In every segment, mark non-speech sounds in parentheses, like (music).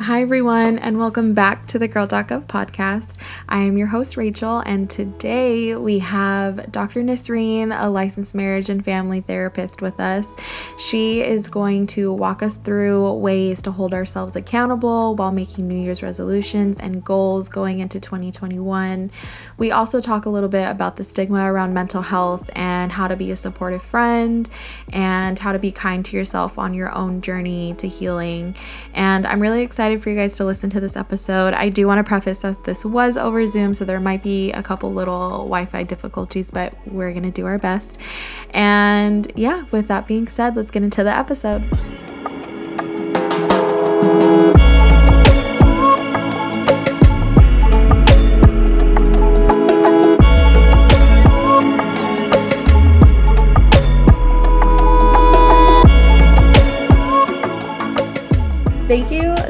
Hi, everyone, and welcome back to the Girl Talk of podcast. I am your host, Rachel, and today we have Dr. Nisreen, a licensed marriage and family therapist, with us. She is going to walk us through ways to hold ourselves accountable while making New Year's resolutions and goals going into 2021. We also talk a little bit about the stigma around mental health and how to be a supportive friend and how to be kind to yourself on your own journey to healing. And I'm really excited excited for you guys to listen to this episode. I do want to preface that this was over Zoom, so there might be a couple little Wi Fi difficulties, but we're going to do our best. And yeah, with that being said, let's get into the episode.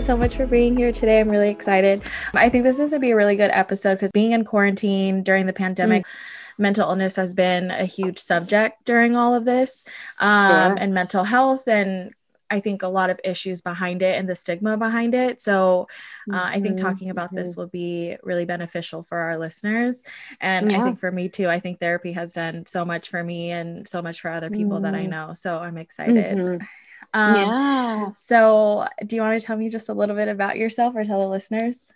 So much for being here today. I'm really excited. I think this is going to be a really good episode because being in quarantine during the pandemic, mm. mental illness has been a huge subject during all of this, um, yeah. and mental health and I think a lot of issues behind it and the stigma behind it. So uh, mm-hmm. I think mm-hmm. talking about mm-hmm. this will be really beneficial for our listeners. And yeah. I think for me too, I think therapy has done so much for me and so much for other people mm-hmm. that I mm-hmm. know. So I'm excited. Mm-hmm. Um, yeah. So, do you want to tell me just a little bit about yourself or tell the listeners?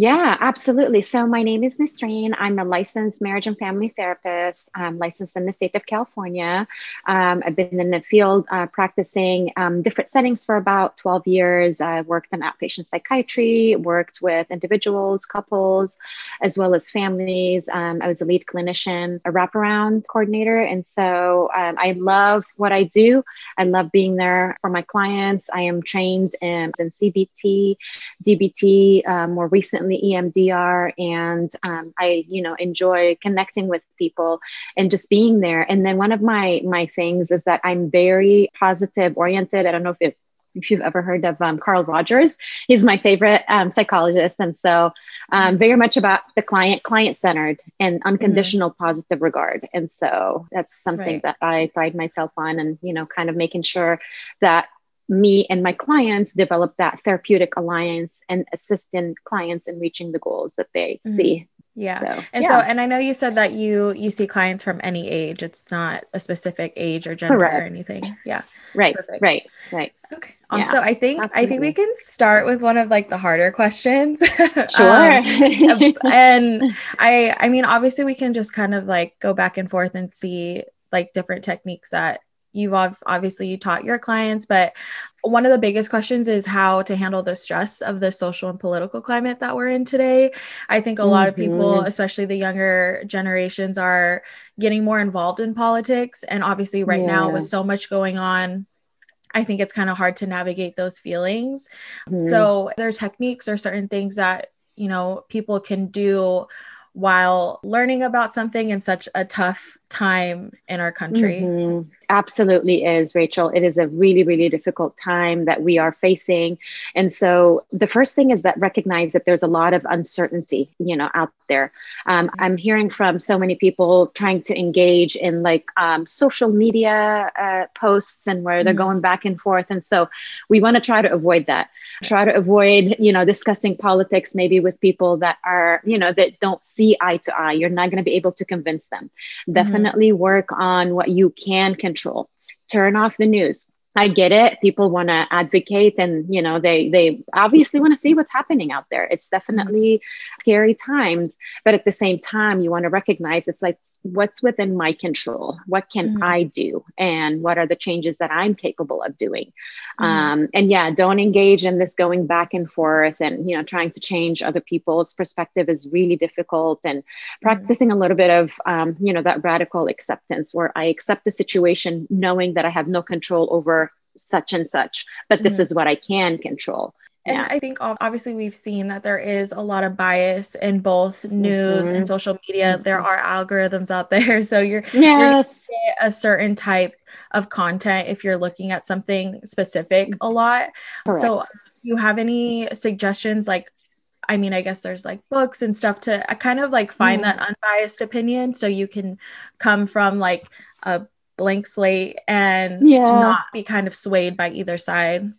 Yeah, absolutely. So my name is Nasreen. I'm a licensed marriage and family therapist. I'm licensed in the state of California. Um, I've been in the field uh, practicing um, different settings for about 12 years. I worked in outpatient psychiatry, worked with individuals, couples, as well as families. Um, I was a lead clinician, a wraparound coordinator. And so um, I love what I do. I love being there for my clients. I am trained in, in CBT, DBT, uh, more recently recently EMDR, and um, I, you know, enjoy connecting with people and just being there. And then one of my my things is that I'm very positive oriented. I don't know if it if you've ever heard of um, Carl Rogers. He's my favorite um, psychologist. And so, um, very much about the client, client centered and unconditional mm-hmm. positive regard. And so, that's something right. that I pride myself on and, you know, kind of making sure that me and my clients develop that therapeutic alliance and assisting clients in reaching the goals that they mm-hmm. see yeah so, and yeah. so and i know you said that you you see clients from any age it's not a specific age or gender Correct. or anything yeah right Perfect. right right okay yeah, so i think absolutely. i think we can start with one of like the harder questions (laughs) sure um, and i i mean obviously we can just kind of like go back and forth and see like different techniques that you've obviously taught your clients but one of the biggest questions is how to handle the stress of the social and political climate that we're in today i think a mm-hmm. lot of people mm-hmm. especially the younger generations are getting more involved in politics and obviously right yeah. now with so much going on I think it's kind of hard to navigate those feelings. Mm-hmm. So, there are techniques or certain things that, you know, people can do while learning about something in such a tough time in our country. Mm-hmm absolutely is, Rachel. It is a really, really difficult time that we are facing. And so the first thing is that recognize that there's a lot of uncertainty, you know, out there. Um, I'm hearing from so many people trying to engage in like um, social media uh, posts and where they're mm-hmm. going back and forth. And so we want to try to avoid that. Try to avoid, you know, discussing politics maybe with people that are, you know, that don't see eye to eye. You're not going to be able to convince them. Mm-hmm. Definitely work on what you can control. Turn off the news. I get it. People want to advocate and, you know, they they obviously want to see what's happening out there. It's definitely scary times, but at the same time, you want to recognize it's like what's within my control? What can mm-hmm. I do? And what are the changes that I'm capable of doing? Mm-hmm. Um, and yeah, don't engage in this going back and forth and, you know, trying to change other people's perspective is really difficult. And mm-hmm. practicing a little bit of, um, you know, that radical acceptance where I accept the situation knowing that I have no control over such and such, but this mm-hmm. is what I can control. And yeah. I think obviously we've seen that there is a lot of bias in both news mm-hmm. and social media. Mm-hmm. There are algorithms out (laughs) there. So you're, yes. you're a certain type of content if you're looking at something specific a lot. Correct. So you have any suggestions like I mean, I guess there's like books and stuff to uh, kind of like find mm. that unbiased opinion so you can come from like a blank slate and yeah. not be kind of swayed by either side.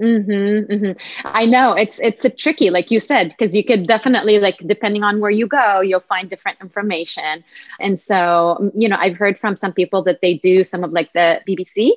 Mm-hmm, mm-hmm. I know it's it's a tricky, like you said, because you could definitely like depending on where you go, you'll find different information. And so, you know, I've heard from some people that they do some of like the BBC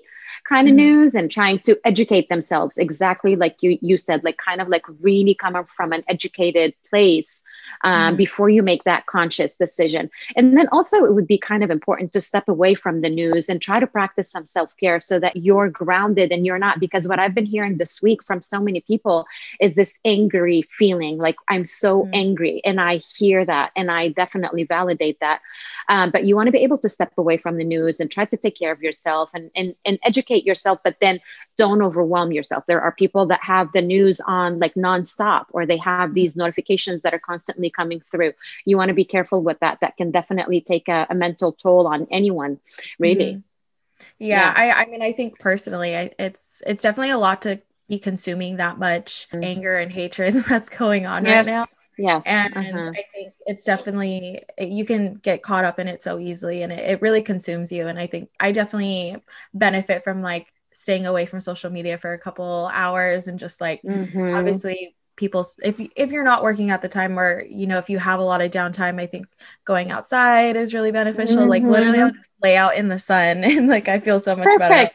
kind of mm-hmm. news and trying to educate themselves exactly like you you said like kind of like really coming from an educated place um, mm. before you make that conscious decision. And then also, it would be kind of important to step away from the news and try to practice some self care so that you're grounded and you're not. Because what I've been hearing this week from so many people is this angry feeling like I'm so mm. angry. And I hear that and I definitely validate that. Um, but you want to be able to step away from the news and try to take care of yourself and, and, and educate yourself, but then don't overwhelm yourself. There are people that have the news on like nonstop, or they have these notifications that are constantly coming through. You want to be careful with that. That can definitely take a, a mental toll on anyone, really. Mm-hmm. Yeah, yeah, I, I mean, I think personally, I, it's it's definitely a lot to be consuming that much mm-hmm. anger and hatred (laughs) that's going on yes. right now. Yes. And uh-huh. I think it's definitely, you can get caught up in it so easily and it, it really consumes you. And I think I definitely benefit from like staying away from social media for a couple hours and just like mm-hmm. obviously people if if you're not working at the time or you know if you have a lot of downtime i think going outside is really beneficial mm-hmm. like literally i'll just lay out in the sun (laughs) and like i feel so much Perfect. better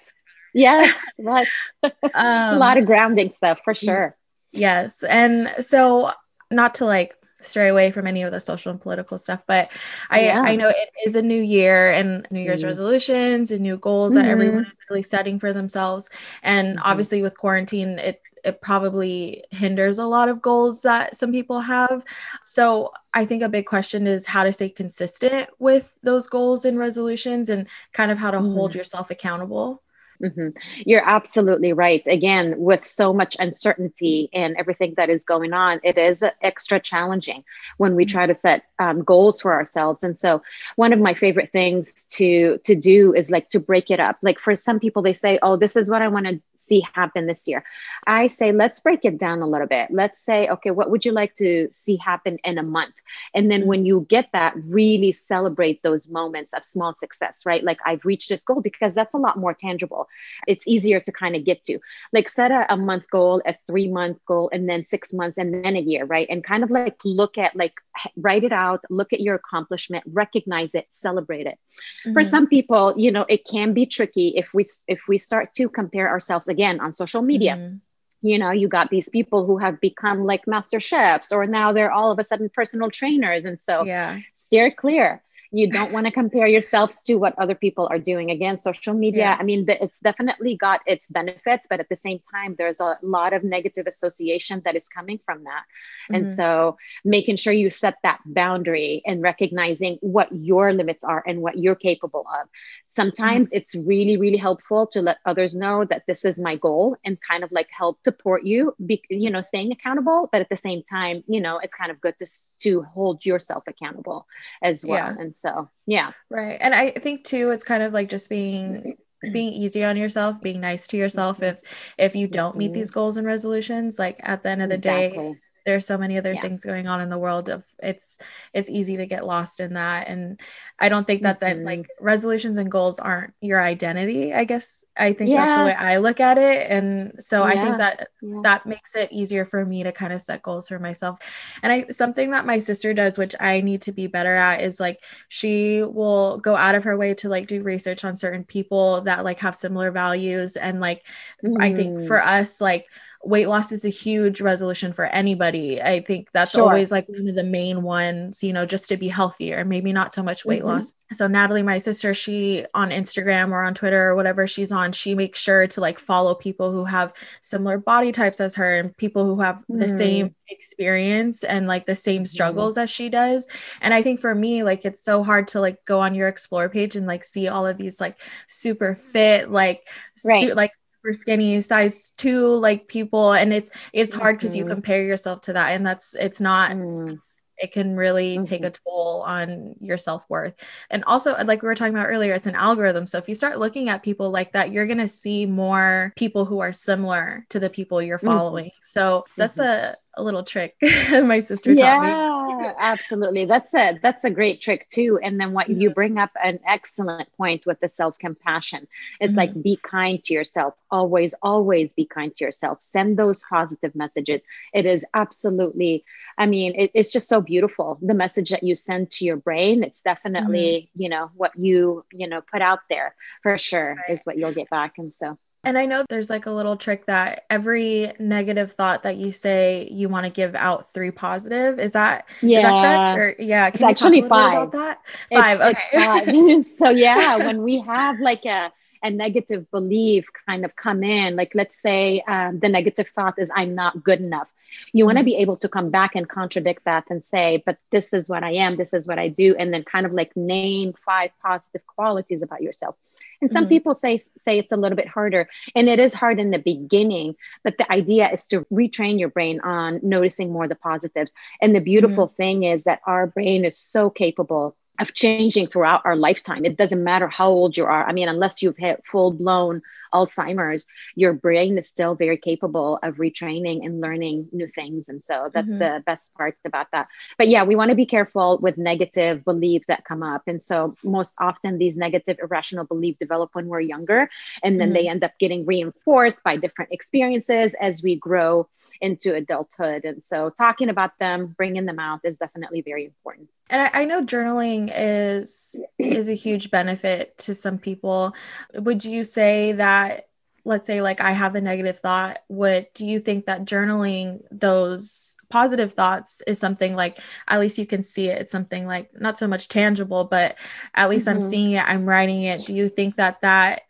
yes (laughs) right. (laughs) um, a lot of grounding stuff for sure yes and so not to like stray away from any of the social and political stuff but i yeah. i know it is a new year and new year's mm-hmm. resolutions and new goals mm-hmm. that everyone is really setting for themselves and mm-hmm. obviously with quarantine it it probably hinders a lot of goals that some people have so i think a big question is how to stay consistent with those goals and resolutions and kind of how to hold mm-hmm. yourself accountable Mm-hmm. You're absolutely right. Again, with so much uncertainty and everything that is going on, it is extra challenging when we mm-hmm. try to set um, goals for ourselves. And so, one of my favorite things to to do is like to break it up. Like for some people, they say, "Oh, this is what I want to see happen this year. I say, let's break it down a little bit. Let's say, okay, what would you like to see happen in a month? And then when you get that, really celebrate those moments of small success, right? Like I've reached this goal because that's a lot more tangible. It's easier to kind of get to. Like set a, a month goal, a three month goal, and then six months, and then a year, right? And kind of like look at like write it out, look at your accomplishment, recognize it, celebrate it. Mm-hmm. For some people, you know, it can be tricky if we if we start to compare ourselves again on social media. Mm-hmm you know you got these people who have become like master chefs or now they're all of a sudden personal trainers and so yeah steer clear you don't want to compare yourselves to what other people are doing again social media yeah. i mean it's definitely got its benefits but at the same time there's a lot of negative association that is coming from that mm-hmm. and so making sure you set that boundary and recognizing what your limits are and what you're capable of sometimes mm-hmm. it's really really helpful to let others know that this is my goal and kind of like help support you be, you know staying accountable but at the same time you know it's kind of good to to hold yourself accountable as well yeah. and so yeah right and i think too it's kind of like just being being easy on yourself being nice to yourself if if you don't meet mm-hmm. these goals and resolutions like at the end of the exactly. day there's so many other yeah. things going on in the world of it's it's easy to get lost in that and i don't think that's mm-hmm. like resolutions and goals aren't your identity i guess i think yes. that's the way i look at it and so yeah. i think that yeah. that makes it easier for me to kind of set goals for myself and i something that my sister does which i need to be better at is like she will go out of her way to like do research on certain people that like have similar values and like mm. i think for mm. us like weight loss is a huge resolution for anybody. I think that's sure. always like one of the main ones, you know, just to be healthier, maybe not so much weight mm-hmm. loss. So Natalie, my sister, she on Instagram or on Twitter or whatever she's on, she makes sure to like follow people who have similar body types as her and people who have mm. the same experience and like the same mm-hmm. struggles mm. as she does. And I think for me, like it's so hard to like go on your explore page and like see all of these like super fit, like right. stu- like super skinny size two like people and it's it's hard because mm-hmm. you compare yourself to that and that's it's not mm. it's, it can really mm-hmm. take a toll on your self-worth and also like we were talking about earlier it's an algorithm so if you start looking at people like that you're going to see more people who are similar to the people you're mm-hmm. following mm-hmm. so that's a, a little trick (laughs) my sister taught yeah. me yeah, absolutely. That's a that's a great trick too. And then what mm-hmm. you bring up an excellent point with the self-compassion. It's mm-hmm. like be kind to yourself. Always, always be kind to yourself. Send those positive messages. It is absolutely, I mean, it, it's just so beautiful. The message that you send to your brain, it's definitely, mm-hmm. you know, what you, you know, put out there for sure right. is what you'll get back. And so and I know there's like a little trick that every negative thought that you say, you want to give out three positive. Is that yeah? Is that correct? Or yeah, can it's actually five. about that? Five. It's, okay. It's five. (laughs) so yeah, (laughs) when we have like a a negative belief kind of come in, like let's say um, the negative thought is I'm not good enough. You mm-hmm. want to be able to come back and contradict that and say, but this is what I am, this is what I do, and then kind of like name five positive qualities about yourself and some mm-hmm. people say say it's a little bit harder and it is hard in the beginning but the idea is to retrain your brain on noticing more the positives and the beautiful mm-hmm. thing is that our brain is so capable of changing throughout our lifetime. It doesn't matter how old you are. I mean, unless you've hit full blown Alzheimer's, your brain is still very capable of retraining and learning new things. And so that's mm-hmm. the best part about that. But yeah, we want to be careful with negative beliefs that come up. And so most often these negative irrational beliefs develop when we're younger, and then mm-hmm. they end up getting reinforced by different experiences as we grow into adulthood. And so talking about them, bringing them out is definitely very important. And I, I know journaling is is a huge benefit to some people. Would you say that that let's say like i have a negative thought what do you think that journaling those positive thoughts is something like at least you can see it it's something like not so much tangible but at least mm-hmm. i'm seeing it i'm writing it do you think that that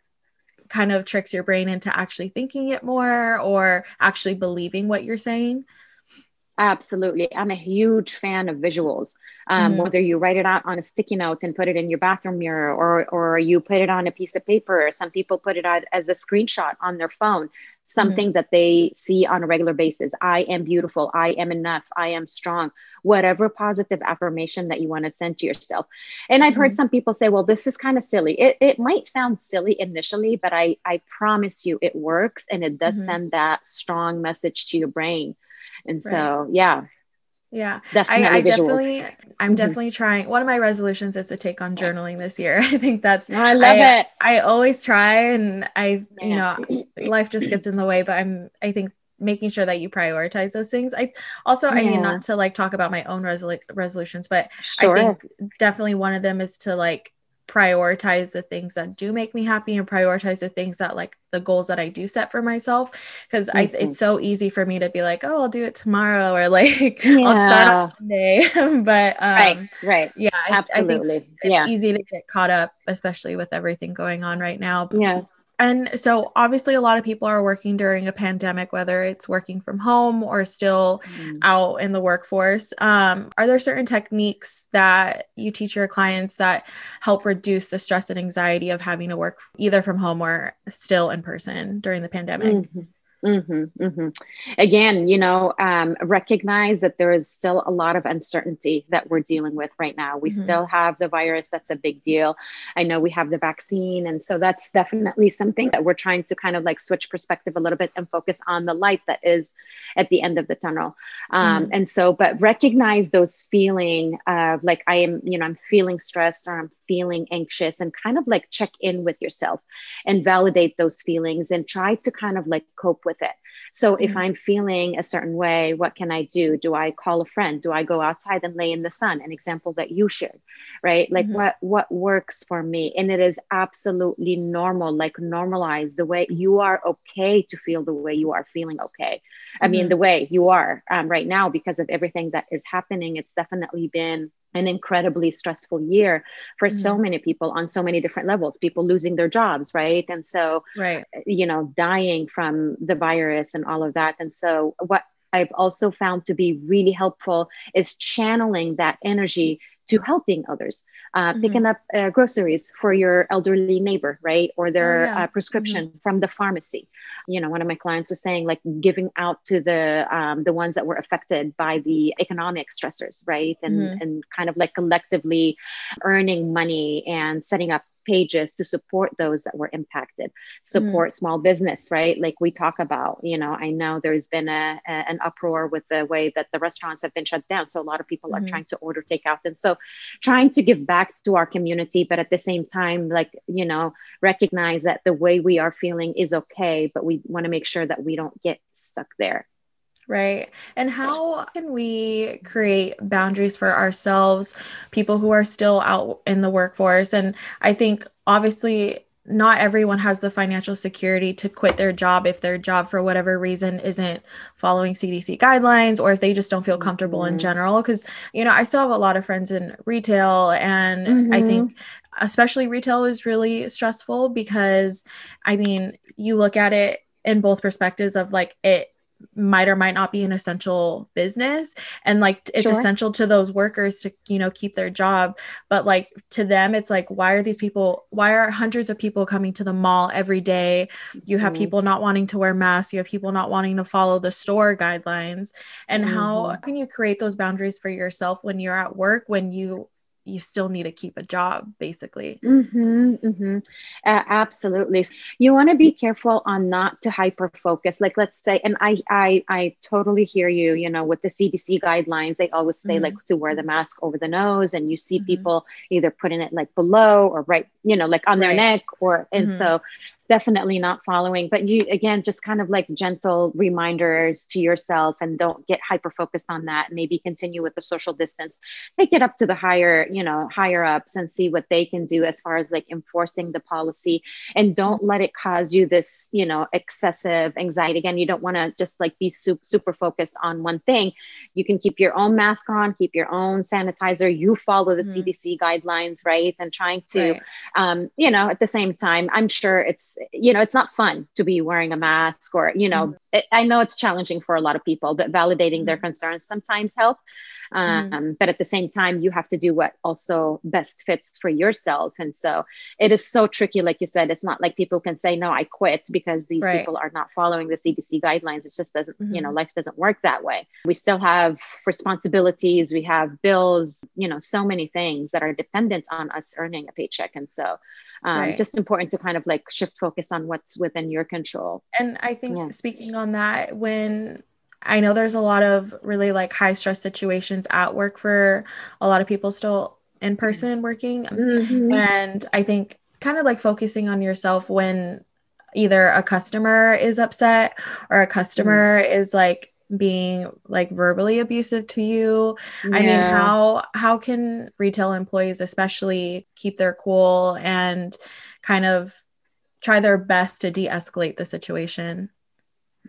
kind of tricks your brain into actually thinking it more or actually believing what you're saying Absolutely. I'm a huge fan of visuals. Um, mm-hmm. Whether you write it out on a sticky note and put it in your bathroom mirror, or, or you put it on a piece of paper, some people put it out as a screenshot on their phone, something mm-hmm. that they see on a regular basis. I am beautiful. I am enough. I am strong. Whatever positive affirmation that you want to send to yourself. And I've mm-hmm. heard some people say, well, this is kind of silly. It, it might sound silly initially, but I, I promise you it works and it does mm-hmm. send that strong message to your brain and right. so, yeah. Yeah, definitely I, I definitely, I'm mm-hmm. definitely trying. One of my resolutions is to take on journaling this year. (laughs) I think that's, I love I, it. I always try and I, you know, life just gets in the way, but I'm, I think making sure that you prioritize those things. I also, yeah. I mean, not to like talk about my own resol- resolutions, but sure. I think definitely one of them is to like prioritize the things that do make me happy and prioritize the things that like the goals that I do set for myself because mm-hmm. I it's so easy for me to be like oh I'll do it tomorrow or (laughs) like yeah. I'll start on Monday (laughs) but um, right right yeah absolutely I, I it's yeah. easy to get caught up especially with everything going on right now yeah and so, obviously, a lot of people are working during a pandemic, whether it's working from home or still mm. out in the workforce. Um, are there certain techniques that you teach your clients that help reduce the stress and anxiety of having to work either from home or still in person during the pandemic? Mm-hmm. Mm-hmm, mm-hmm. Again, you know, um, recognize that there is still a lot of uncertainty that we're dealing with right now. We mm-hmm. still have the virus, that's a big deal. I know we have the vaccine. And so that's definitely something that we're trying to kind of like switch perspective a little bit and focus on the light that is at the end of the tunnel. Um, mm-hmm. and so, but recognize those feeling of like, I am, you know, I'm feeling stressed or I'm feeling anxious and kind of like check in with yourself and validate those feelings and try to kind of like cope with it. So if mm-hmm. I'm feeling a certain way, what can I do? Do I call a friend? Do I go outside and lay in the sun? An example that you shared, right? Like mm-hmm. what what works for me. And it is absolutely normal, like normalize the way you are okay to feel the way you are feeling okay. I mm-hmm. mean, the way you are um, right now because of everything that is happening, it's definitely been an incredibly stressful year for mm-hmm. so many people on so many different levels people losing their jobs right? And so right. you know dying from the virus and all of that. And so what i've also found to be really helpful is channeling that energy to helping others, uh, mm-hmm. picking up uh, groceries for your elderly neighbor, right? Or their oh, yeah. uh, prescription mm-hmm. from the pharmacy. You know, one of my clients was saying like giving out to the um, the ones that were affected by the economic stressors, right? And mm-hmm. and kind of like collectively earning money and setting up pages to support those that were impacted. Support mm. small business right? Like we talk about you know i know there's been a, a, an uproar with the way that the restaurants have been shut down. So a lot of people mm. are trying to order takeout. And so trying to give back to our community but at the same time like you know recognize that the way we are feeling is okay but we want to make sure that we don't get stuck there Right. And how can we create boundaries for ourselves, people who are still out in the workforce? And I think obviously not everyone has the financial security to quit their job if their job for whatever reason isn't following CDC guidelines or if they just don't feel comfortable mm-hmm. in general cuz you know I still have a lot of friends in retail and mm-hmm. I think especially retail is really stressful because I mean you look at it in both perspectives of like it might or might not be an essential business and like it's sure. essential to those workers to you know keep their job but like to them it's like why are these people why are hundreds of people coming to the mall every day you have mm-hmm. people not wanting to wear masks you have people not wanting to follow the store guidelines and mm-hmm. how can you create those boundaries for yourself when you're at work when you you still need to keep a job basically mm-hmm, mm-hmm. Uh, absolutely you want to be careful on not to hyper focus like let's say and I, I i totally hear you you know with the cdc guidelines they always say mm-hmm. like to wear the mask over the nose and you see mm-hmm. people either putting it like below or right you know like on right. their neck or and mm-hmm. so definitely not following but you again just kind of like gentle reminders to yourself and don't get hyper focused on that. Maybe continue with the social distance. Take it up to the higher you know higher ups and see what they can do as far as like enforcing the policy. And don't let it cause you this you know excessive anxiety. Again you don't want to just like be super, super focused on one thing. You can keep your own mask on keep your own sanitizer. You follow the mm-hmm. cdc guidelines right? And trying to right. um, you know at the same time i'm sure it's you know it's not fun to be wearing a mask or you know mm-hmm. it, i know it's challenging for a lot of people but validating mm-hmm. their concerns sometimes help mm-hmm. um, mm-hmm. but at the same time you have to do what also best fits for yourself and so it is so tricky like you said it's not like people can say no i quit because these right. people are not following the cdc guidelines it just doesn't you know mm-hmm. life doesn't work that way we still have responsibilities we have bills you know so many things that are dependent on us earning a paycheck and so um, right. just important to kind of like shift focus on what's within your control and i think yeah. speaking on that when i know there's a lot of really like high stress situations at work for a lot of people still in person working mm-hmm. and i think kind of like focusing on yourself when either a customer is upset or a customer mm-hmm. is like being like verbally abusive to you yeah. i mean how how can retail employees especially keep their cool and kind of try their best to de-escalate the situation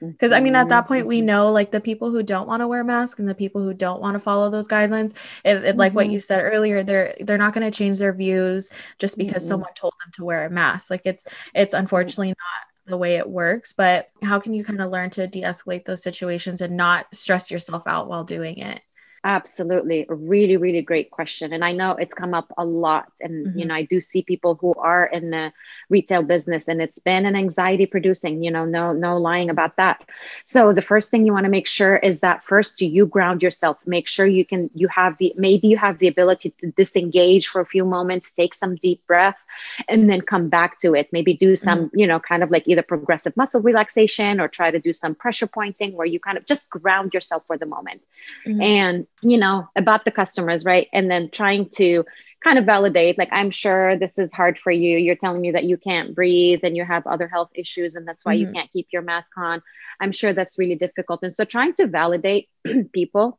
because i mean at that point we mm-hmm. know like the people who don't want to wear masks and the people who don't want to follow those guidelines it, it, like mm-hmm. what you said earlier they're they're not going to change their views just because mm-hmm. someone told them to wear a mask like it's it's unfortunately not the way it works, but how can you kind of learn to de escalate those situations and not stress yourself out while doing it? Absolutely. Really, really great question. And I know it's come up a lot. And, mm-hmm. you know, I do see people who are in the retail business and it's been an anxiety producing, you know, no, no lying about that. So the first thing you want to make sure is that first do you ground yourself, make sure you can, you have the, maybe you have the ability to disengage for a few moments, take some deep breath, and then come back to it. Maybe do some, mm-hmm. you know, kind of like either progressive muscle relaxation or try to do some pressure pointing where you kind of just ground yourself for the moment. Mm-hmm. And you know, about the customers, right? And then trying to kind of validate, like, I'm sure this is hard for you. You're telling me that you can't breathe and you have other health issues, and that's why mm-hmm. you can't keep your mask on. I'm sure that's really difficult. And so trying to validate (clears throat) people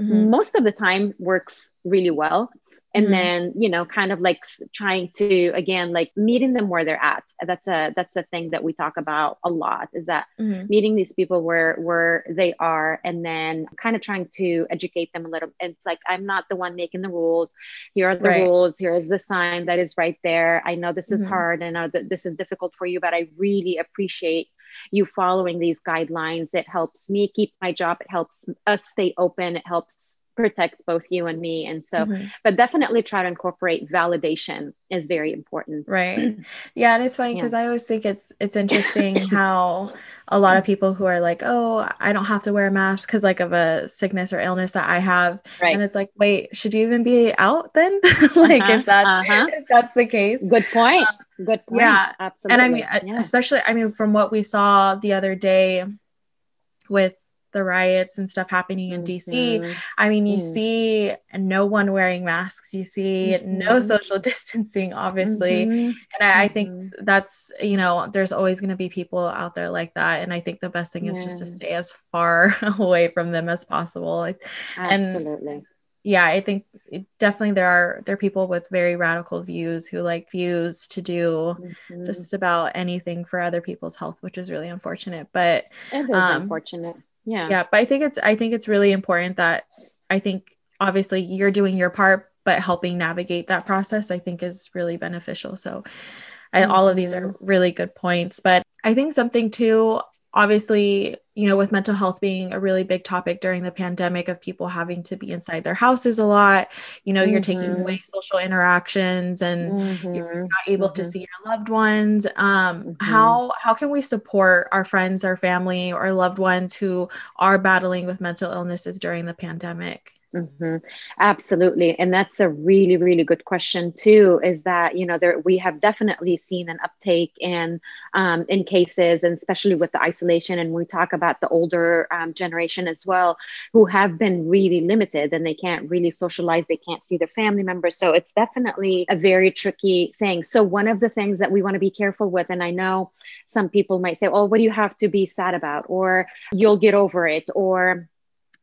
mm-hmm. most of the time works really well and mm-hmm. then you know kind of like trying to again like meeting them where they're at that's a that's a thing that we talk about a lot is that mm-hmm. meeting these people where where they are and then kind of trying to educate them a little it's like i'm not the one making the rules here are the right. rules here is the sign that is right there i know this is mm-hmm. hard and I know that this is difficult for you but i really appreciate you following these guidelines it helps me keep my job it helps us stay open it helps protect both you and me and so mm-hmm. but definitely try to incorporate validation is very important right yeah and it's funny because yeah. i always think it's it's interesting (laughs) how a lot of people who are like oh i don't have to wear a mask because like of a sickness or illness that i have right. and it's like wait should you even be out then (laughs) like uh-huh, if that's uh-huh. if that's the case good point um, good point yeah absolutely and i mean yeah. especially i mean from what we saw the other day with the riots and stuff happening in DC. Mm-hmm. I mean, you mm. see no one wearing masks, you see mm-hmm. no social (laughs) distancing, obviously. Mm-hmm. And I, I, think mm-hmm. that's, you know, there's always going to be people out there like that. And I think the best thing yeah. is just to stay as far (laughs) away from them as possible. Absolutely. And yeah, I think definitely there are there are people with very radical views who like views to do mm-hmm. just about anything for other people's health, which is really unfortunate. But it is um, unfortunate yeah yeah but i think it's i think it's really important that i think obviously you're doing your part but helping navigate that process i think is really beneficial so I, mm-hmm. all of these are mm-hmm. really good points but i think something too obviously you know with mental health being a really big topic during the pandemic of people having to be inside their houses a lot you know mm-hmm. you're taking mm-hmm. away social interactions and mm-hmm. you're not able mm-hmm. to see your loved ones um, mm-hmm. how how can we support our friends our family or loved ones who are battling with mental illnesses during the pandemic Mm-hmm. Absolutely. And that's a really, really good question too, is that, you know, there, we have definitely seen an uptake in, um, in cases and especially with the isolation. And we talk about the older um, generation as well, who have been really limited and they can't really socialize. They can't see their family members. So it's definitely a very tricky thing. So one of the things that we want to be careful with, and I know some people might say, oh, what do you have to be sad about? Or you'll get over it. Or,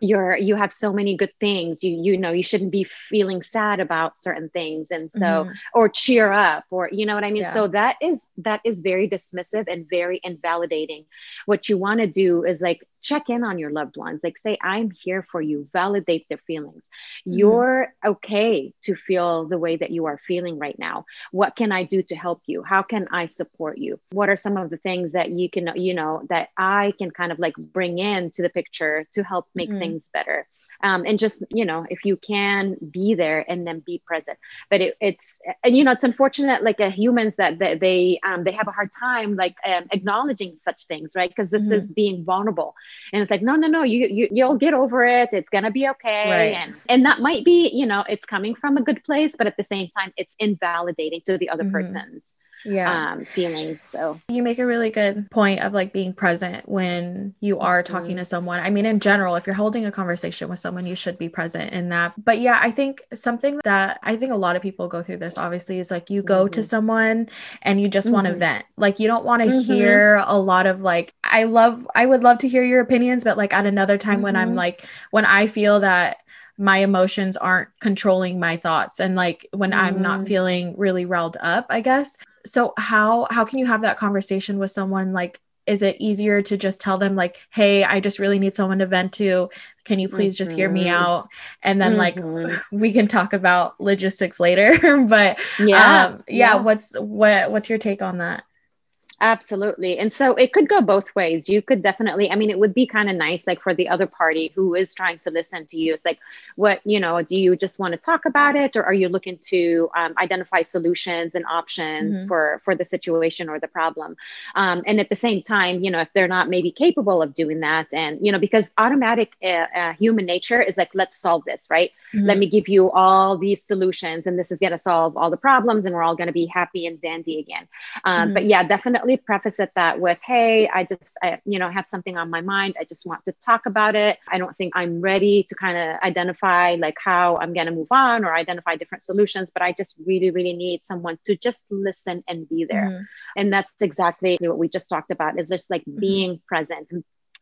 you're you have so many good things you you know you shouldn't be feeling sad about certain things and so mm-hmm. or cheer up or you know what i mean yeah. so that is that is very dismissive and very invalidating what you want to do is like check in on your loved ones like say i'm here for you validate their feelings. Mm-hmm. you're okay to feel the way that you are feeling right now. What can i do to help you? How can i support you? What are some of the things that you can you know that i can kind of like bring in to the picture to help make mm-hmm. things better? Um, and just you know if you can be there and then be present. But it, it's and you know it's unfortunate like uh, humans that, that they um, they have a hard time like um, acknowledging such things right? Because this mm-hmm. is being vulnerable and it's like no no no you, you you'll get over it it's gonna be okay right. and and that might be you know it's coming from a good place but at the same time it's invalidating to the other mm-hmm. person's yeah um, feelings so you make a really good point of like being present when you are talking mm-hmm. to someone i mean in general if you're holding a conversation with someone you should be present in that but yeah i think something that i think a lot of people go through this obviously is like you go mm-hmm. to someone and you just mm-hmm. want to vent like you don't want to mm-hmm. hear a lot of like i love i would love to hear your opinions but like at another time when i'm mm-hmm. like when i feel that my emotions aren't controlling my thoughts and like when mm. i'm not mm. feeling really riled up i guess so how how can you have that conversation with someone like is it easier to just tell them like hey i just really need someone to vent to can you please mm-hmm. just hear me mm-hmm. out and then mm-hmm. like (laughs) we can talk about logistics later (laughs) but yeah, um, yeah yeah what's what what's your take on that Absolutely. And so it could go both ways. You could definitely, I mean, it would be kind of nice, like for the other party who is trying to listen to you. It's like, what, you know, do you just want to talk about it or are you looking to um, identify solutions and options mm-hmm. for, for the situation or the problem? Um, and at the same time, you know, if they're not maybe capable of doing that and, you know, because automatic uh, uh, human nature is like, let's solve this, right? Mm-hmm. Let me give you all these solutions and this is going to solve all the problems and we're all going to be happy and dandy again. Um, mm-hmm. But yeah, definitely preface it that with, hey, I just, I, you know, have something on my mind. I just want to talk about it. I don't think I'm ready to kind of identify like how I'm going to move on or identify different solutions, but I just really, really need someone to just listen and be there. Mm-hmm. And that's exactly what we just talked about is just like mm-hmm. being present,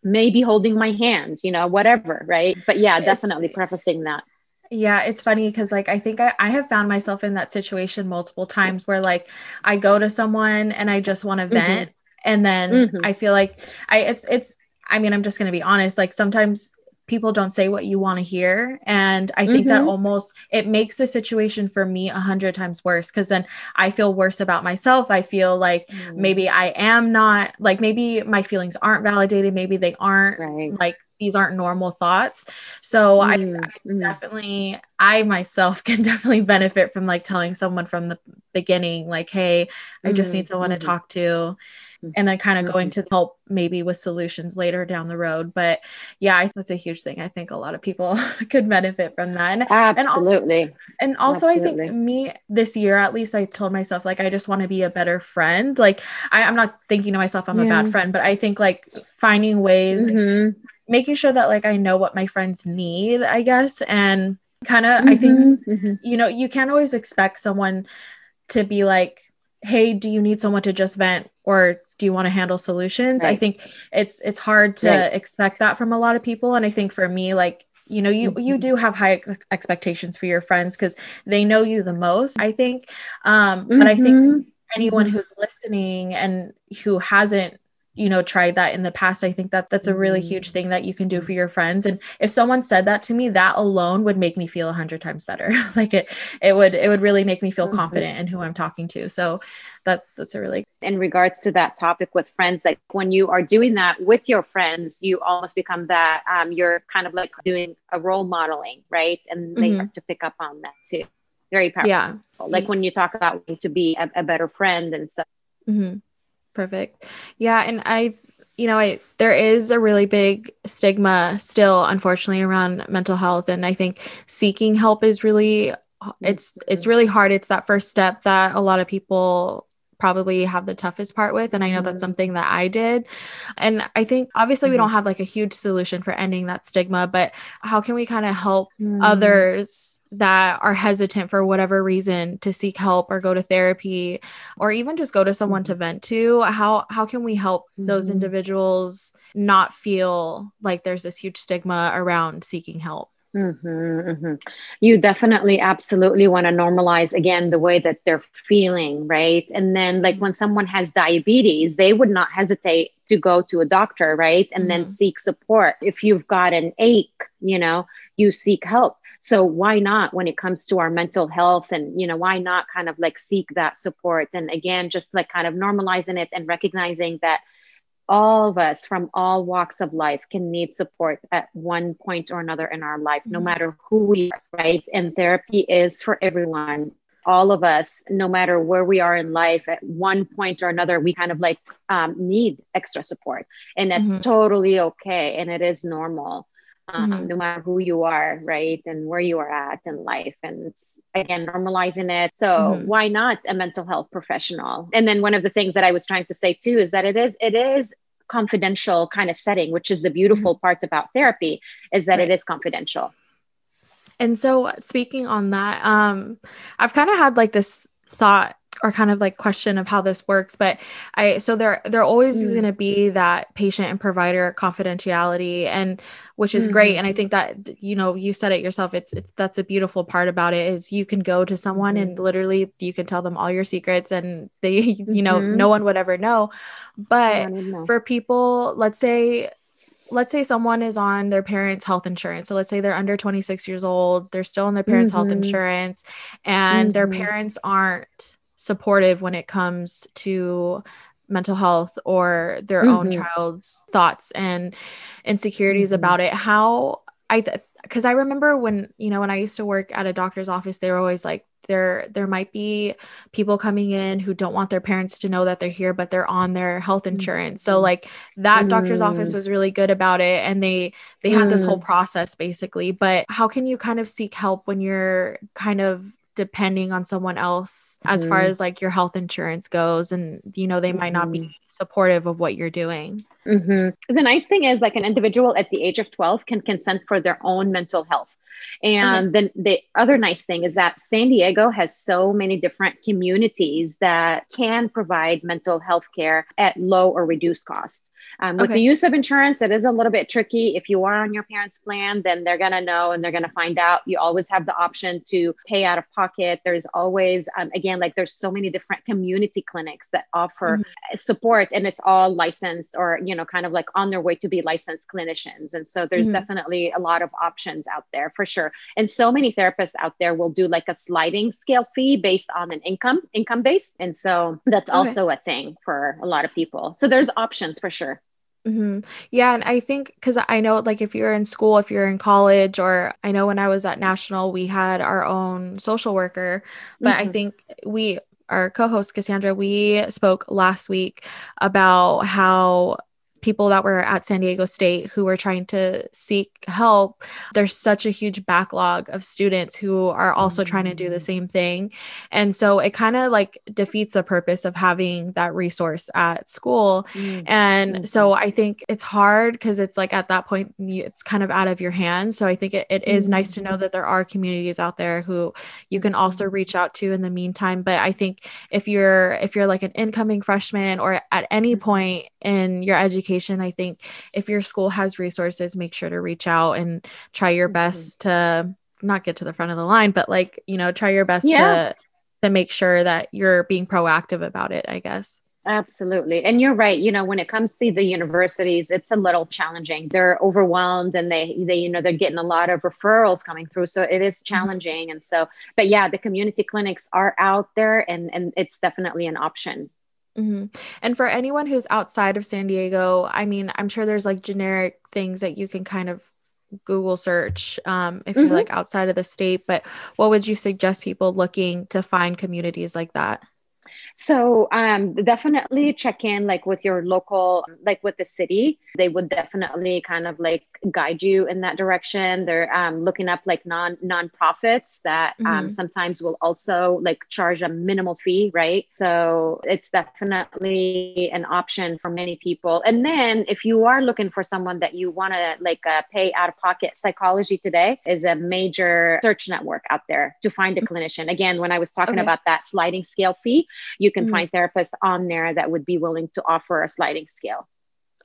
maybe holding my hand, you know, whatever. Right. But yeah, definitely prefacing that. Yeah, it's funny because like I think I, I have found myself in that situation multiple times where like I go to someone and I just want to mm-hmm. vent and then mm-hmm. I feel like I it's it's I mean I'm just gonna be honest, like sometimes people don't say what you want to hear and i think mm-hmm. that almost it makes the situation for me a hundred times worse because then i feel worse about myself i feel like mm-hmm. maybe i am not like maybe my feelings aren't validated maybe they aren't right. like these aren't normal thoughts. So mm-hmm. I, I mm-hmm. definitely, I myself (laughs) can definitely benefit from like telling someone from the beginning, like, hey, I just need mm-hmm. someone to talk to. And then kind of going to help maybe with solutions later down the road. But yeah, I, that's a huge thing. I think a lot of people (laughs) could benefit from that. Absolutely. And also, and also Absolutely. I think me this year, at least I told myself, like, I just want to be a better friend. Like, I, am not thinking to myself, I'm yeah. a bad friend, but I think like finding ways mm-hmm making sure that like I know what my friends need, I guess, and kind of mm-hmm, I think mm-hmm, mm-hmm. you know, you can't always expect someone to be like, "Hey, do you need someone to just vent or do you want to handle solutions?" Right. I think it's it's hard to right. expect that from a lot of people and I think for me like you know you you mm-hmm. do have high ex- expectations for your friends because they know you the most i think um but i think mm-hmm. anyone who's listening and who hasn't you know tried that in the past i think that that's a really huge mm. thing that you can do for your friends. And if someone said that to me that alone would make me feel a hundred times better. (laughs) Like it it would it would really make me feel mm-hmm. confident in who i'm talking to. So that's that's a really in regards to that topic with friends like when you are doing that with your friends you almost become that um, you're kind of like doing a role modeling right? And they mm-hmm. have to pick up on that too. Very powerful. Yeah like when you talk about to be a, a better friend and stuff. Mm-hmm. Perfect. Yeah. And I, you know, I, there is a really big stigma still, unfortunately, around mental health. And I think seeking help is really, it's, it's mm-hmm. really hard. It's that first step that a lot of people probably have the toughest part with and i know that's mm-hmm. something that i did and i think obviously mm-hmm. we don't mm-hmm. have like a huge solution for ending that stigma but how can we kind of help mm-hmm. others that are hesitant for whatever reason to seek help or go to therapy or even just go to someone to mm-hmm. vent to how how can we help those mm-hmm. individuals not feel like there's this huge stigma around seeking help Mm-hmm, mm-hmm. You definitely, absolutely want to normalize again the way that they're feeling, right? And then, like when someone has diabetes, they would not hesitate to go to a doctor, right? And mm-hmm. then seek support. If you've got an ache, you know, you seek help. So why not when it comes to our mental health and, you know, why not kind of like seek that support? And again, just like kind of normalizing it and recognizing that all of us from all walks of life can need support at one point or another in our life, no mm-hmm. matter who we are, right? And therapy is for everyone. All of us, no matter where we are in life, at one point or another, we kind of like um, need extra support. And that's mm-hmm. totally okay. And it is normal. Um, mm-hmm. no matter who you are, right, and where you are at in life. And it's again normalizing it. So mm-hmm. why not a mental health professional? And then one of the things that I was trying to say too is that it is it is confidential kind of setting, which is the beautiful mm-hmm. part about therapy is that right. it is confidential. And so speaking on that, um, I've kind of had like this thought or kind of like question of how this works but i so there there always mm. is going to be that patient and provider confidentiality and which is mm-hmm. great and i think that you know you said it yourself it's, it's that's a beautiful part about it is you can go to someone mm-hmm. and literally you can tell them all your secrets and they (laughs) you know mm-hmm. no one would ever know but know. for people let's say let's say someone is on their parents' health insurance. So let's say they're under 26 years old, they're still on their parents' mm-hmm. health insurance, and mm-hmm. their parents aren't supportive when it comes to mental health or their mm-hmm. own child's thoughts and insecurities mm-hmm. about it how i because th- i remember when you know when i used to work at a doctor's office they were always like there there might be people coming in who don't want their parents to know that they're here but they're on their health mm-hmm. insurance so like that mm. doctor's office mm. was really good about it and they they had mm. this whole mm. process basically but how can you kind of seek help when you're kind of depending on someone else mm-hmm. as far mm-hmm. as like your health insurance goes and you know they mm-hmm. might not be mm-hmm. supportive of what you're doing mm-hmm. the nice thing is like an individual at the age of 12 can consent for their own mental health and then the other nice thing is that San Diego has so many different communities that can provide mental health care at low or reduced cost. Um, with okay. the use of insurance, it is a little bit tricky. If you are on your parents' plan, then they're going to know and they're going to find out. You always have the option to pay out of pocket. There's always, um, again, like there's so many different community clinics that offer mm-hmm. support and it's all licensed or, you know, kind of like on their way to be licensed clinicians. And so there's mm-hmm. definitely a lot of options out there for sure. And so many therapists out there will do like a sliding scale fee based on an income, income based. And so that's okay. also a thing for a lot of people. So there's options for sure. Mm-hmm. Yeah. And I think because I know, like, if you're in school, if you're in college, or I know when I was at National, we had our own social worker, but mm-hmm. I think we, our co host Cassandra, we spoke last week about how people that were at San Diego State who were trying to seek help, there's such a huge backlog of students who are also trying to do the mm. same thing. And so it kind of like defeats the purpose of having that resource at school. Mm-hmm. And so I think it's hard because it's like at that point, it's kind of out of your hands. So I think it, it is mm-hmm. nice to know that there are communities out there who you can also mm-hmm. reach out to in the meantime. But I think if you're, if you're like an incoming freshman or at any mm-hmm. point in your education, I think if your school has resources, make sure to reach out and try your mm-hmm. best to not get to the front of the line, but like, you know, try your best yeah. to to make sure that you're being proactive about it, I guess. Absolutely. And you're right. You know, when it comes to the universities, it's a little challenging. They're overwhelmed and they, they, you know, they're getting a lot of referrals coming through. So it is mm-hmm. challenging. Mm-hmm. And so, but yeah, the community clinics are out there and, and it's definitely an option. Mm-hmm. And for anyone who's outside of San Diego, I mean, I'm sure there's like generic things that you can kind of Google search um, if mm-hmm. you're like outside of the state. But what would you suggest people looking to find communities like that? So um, definitely check in like with your local, like with the city. They would definitely kind of like guide you in that direction. They're um, looking up like non nonprofits that um, mm-hmm. sometimes will also like charge a minimal fee, right? So it's definitely an option for many people. And then if you are looking for someone that you want to like uh, pay out of pocket, Psychology Today is a major search network out there to find a mm-hmm. clinician. Again, when I was talking okay. about that sliding scale fee, you can mm-hmm. find therapists on there that would be willing to offer a sliding scale.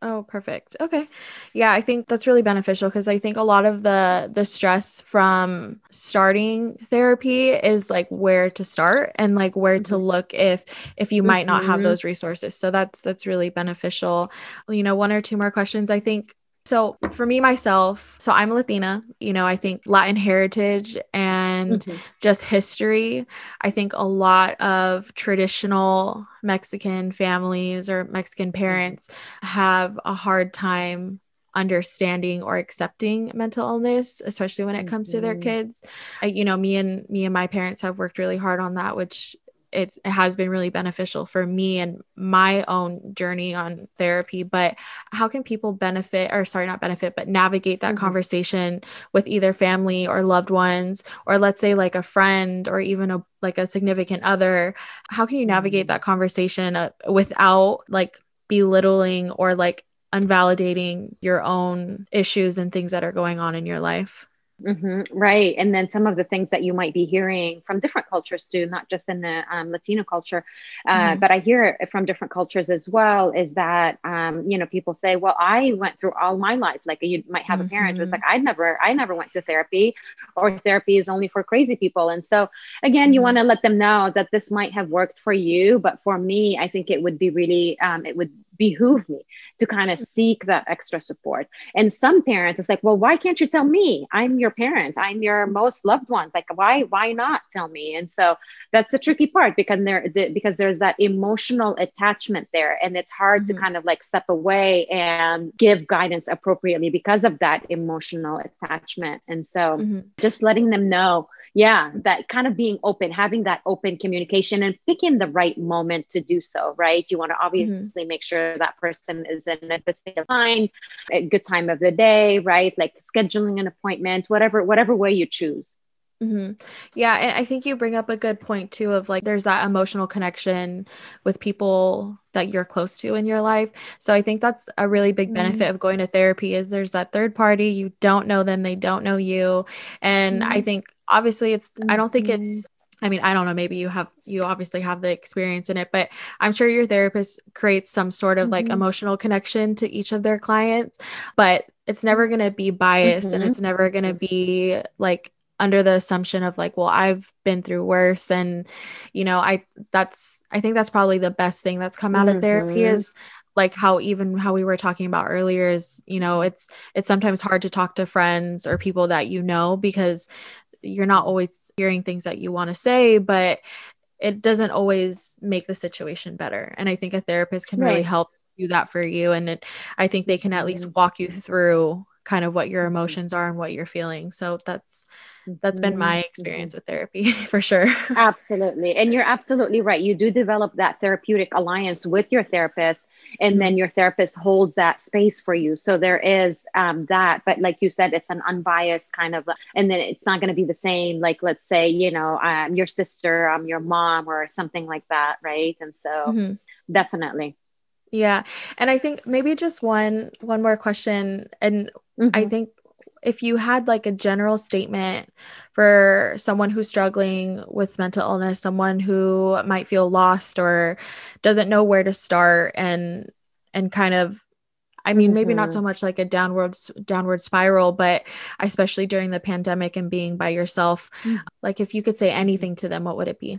Oh, perfect. Okay. Yeah, I think that's really beneficial because I think a lot of the the stress from starting therapy is like where to start and like where mm-hmm. to look if if you might mm-hmm. not have mm-hmm. those resources. So that's that's really beneficial. You know, one or two more questions. I think so for me myself, so I'm Latina, you know, I think Latin heritage and mm-hmm. just history. I think a lot of traditional Mexican families or Mexican mm-hmm. parents have a hard time understanding or accepting mental illness especially when it comes mm-hmm. to their mm-hmm. kids I, you know me and me and my parents have worked really hard on that which it's it has been really beneficial for me and my own journey on therapy but how can people benefit or sorry not benefit but navigate that mm-hmm. conversation with either family or loved ones or let's say like a friend or even a like a significant other how can you navigate mm-hmm. that conversation uh, without like belittling or like unvalidating your own issues and things that are going on in your life Mm-hmm, right. And then some of the things that you might be hearing from different cultures too, not just in the um, Latino culture, uh, mm-hmm. but I hear it from different cultures as well, is that, um, you know, people say, well, I went through all my life. Like you might have mm-hmm. a parent who's mm-hmm. like, I never, I never went to therapy or therapy is only for crazy people. And so again, you mm-hmm. want to let them know that this might have worked for you, but for me, I think it would be really, um, it would behoove me to kind of seek that extra support. And some parents, it's like, well, why can't you tell me? I'm your parent. I'm your most loved ones. Like, why, why not tell me? And so that's the tricky part because there, the, because there's that emotional attachment there, and it's hard mm-hmm. to kind of like step away and give guidance appropriately because of that emotional attachment. And so, mm-hmm. just letting them know yeah that kind of being open having that open communication and picking the right moment to do so right? You want to obviously mm-hmm. make sure that person is in a good state of mind a good time of the day right? Like scheduling an appointment whatever whatever way you choose Mm-hmm. Yeah. And I think you bring up a good point too of like there's that emotional connection with people that you're close to in your life. So I think that's a really big mm-hmm. benefit of going to therapy is there's that third party. You don't know them, they don't know you. And mm-hmm. I think obviously it's, I don't think it's, mm-hmm. I mean, I don't know, maybe you have, you obviously have the experience in it, but I'm sure your therapist creates some sort of like mm-hmm. emotional connection to each of their clients, but it's never going to be biased and mm-hmm. it's never going to be like under the assumption of like well i've been through worse and you know i that's i think that's probably the best thing that's come out mm-hmm. of therapy mm-hmm. is like how even how we were talking about earlier is you know it's it's sometimes hard to talk to friends or people that you know because you're not always hearing things that you want to say but it doesn't always make the situation better and i think a therapist can right. really help do that for you and it, i think they can at least mm-hmm. walk you through kind of what your mm-hmm. emotions are and what you're feeling so that's that's been my mm-hmm. experience with therapy (laughs) for sure absolutely and you're absolutely right you do develop that therapeutic alliance with your therapist and then your therapist holds that space for you so there is um, that but like you said it's an unbiased kind of and then it's not going to be the same like let's say you know i'm your sister i'm your mom or something like that right and so mm-hmm. definitely yeah. And I think maybe just one one more question and mm-hmm. I think if you had like a general statement for someone who's struggling with mental illness, someone who might feel lost or doesn't know where to start and and kind of I mean, mm-hmm. maybe not so mm-hmm. much like a downward downward spiral, but especially during the pandemic and being by yourself, mm-hmm. like if you could say anything to them, what would it be?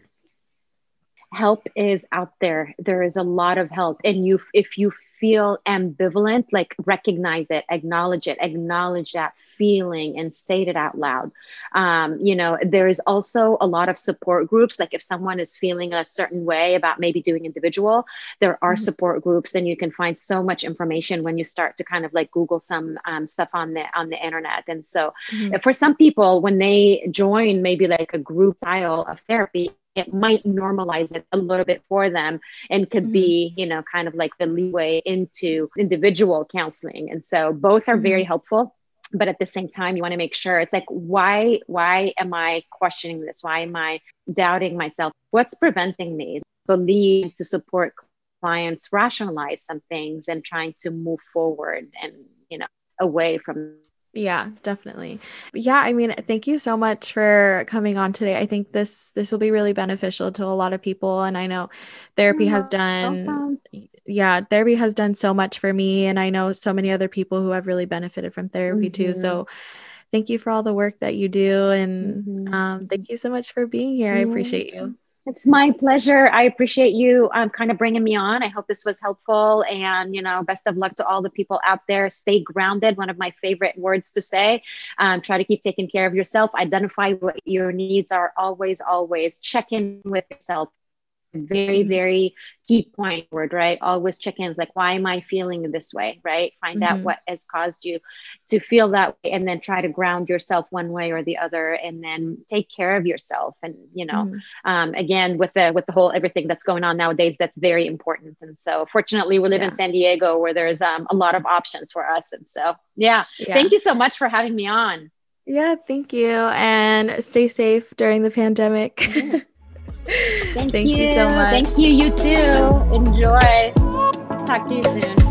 Help is out there. There is a lot of help. And you if you feel ambivalent like recognize it acknowledge it acknowledge that feeling and state it out loud. Um, you know there is also a lot of support groups. Like if someone is feeling a certain way about maybe doing individual there are mm-hmm. support groups and you can find so much information when you start to kind of like google some um, stuff on the on the internet. And so mm-hmm. for some people when they join maybe like a group style of therapy it might normalize it a little bit for them and could mm-hmm. be you know kind of like the leeway into individual counseling and so both are mm-hmm. very helpful but at the same time you want to make sure it's like why why am i questioning this why am i doubting myself what's preventing me believe to support clients rationalize some things and trying to move forward and you know away from yeah definitely. Yeah i mean thank you so much for coming on today. I think this this will be really beneficial to a lot of people and i know therapy has done yeah therapy has done so much for me and i know so many other people who have really benefited from therapy mm-hmm. too so thank you for all the work that you do and mm-hmm. um, thank you so much for being here. I appreciate you it's my pleasure. I appreciate you um, kind of bringing me on. I hope this was helpful. And, you know, best of luck to all the people out there. Stay grounded. One of my favorite words to say. Um, try to keep taking care of yourself. Identify what your needs are. Always, always check in with yourself very very key point word right always check in like why am i feeling this way right find mm-hmm. out what has caused you to feel that way and then try to ground yourself one way or the other and then take care of yourself and you know mm-hmm. um, again with the with the whole everything that's going on nowadays that's very important and so fortunately we live yeah. in san diego where there's um, a lot of options for us and so yeah. yeah thank you so much for having me on yeah thank you and stay safe during the pandemic (laughs) Thank, Thank you. you so much. Thank you. You too. Enjoy. Talk to you soon.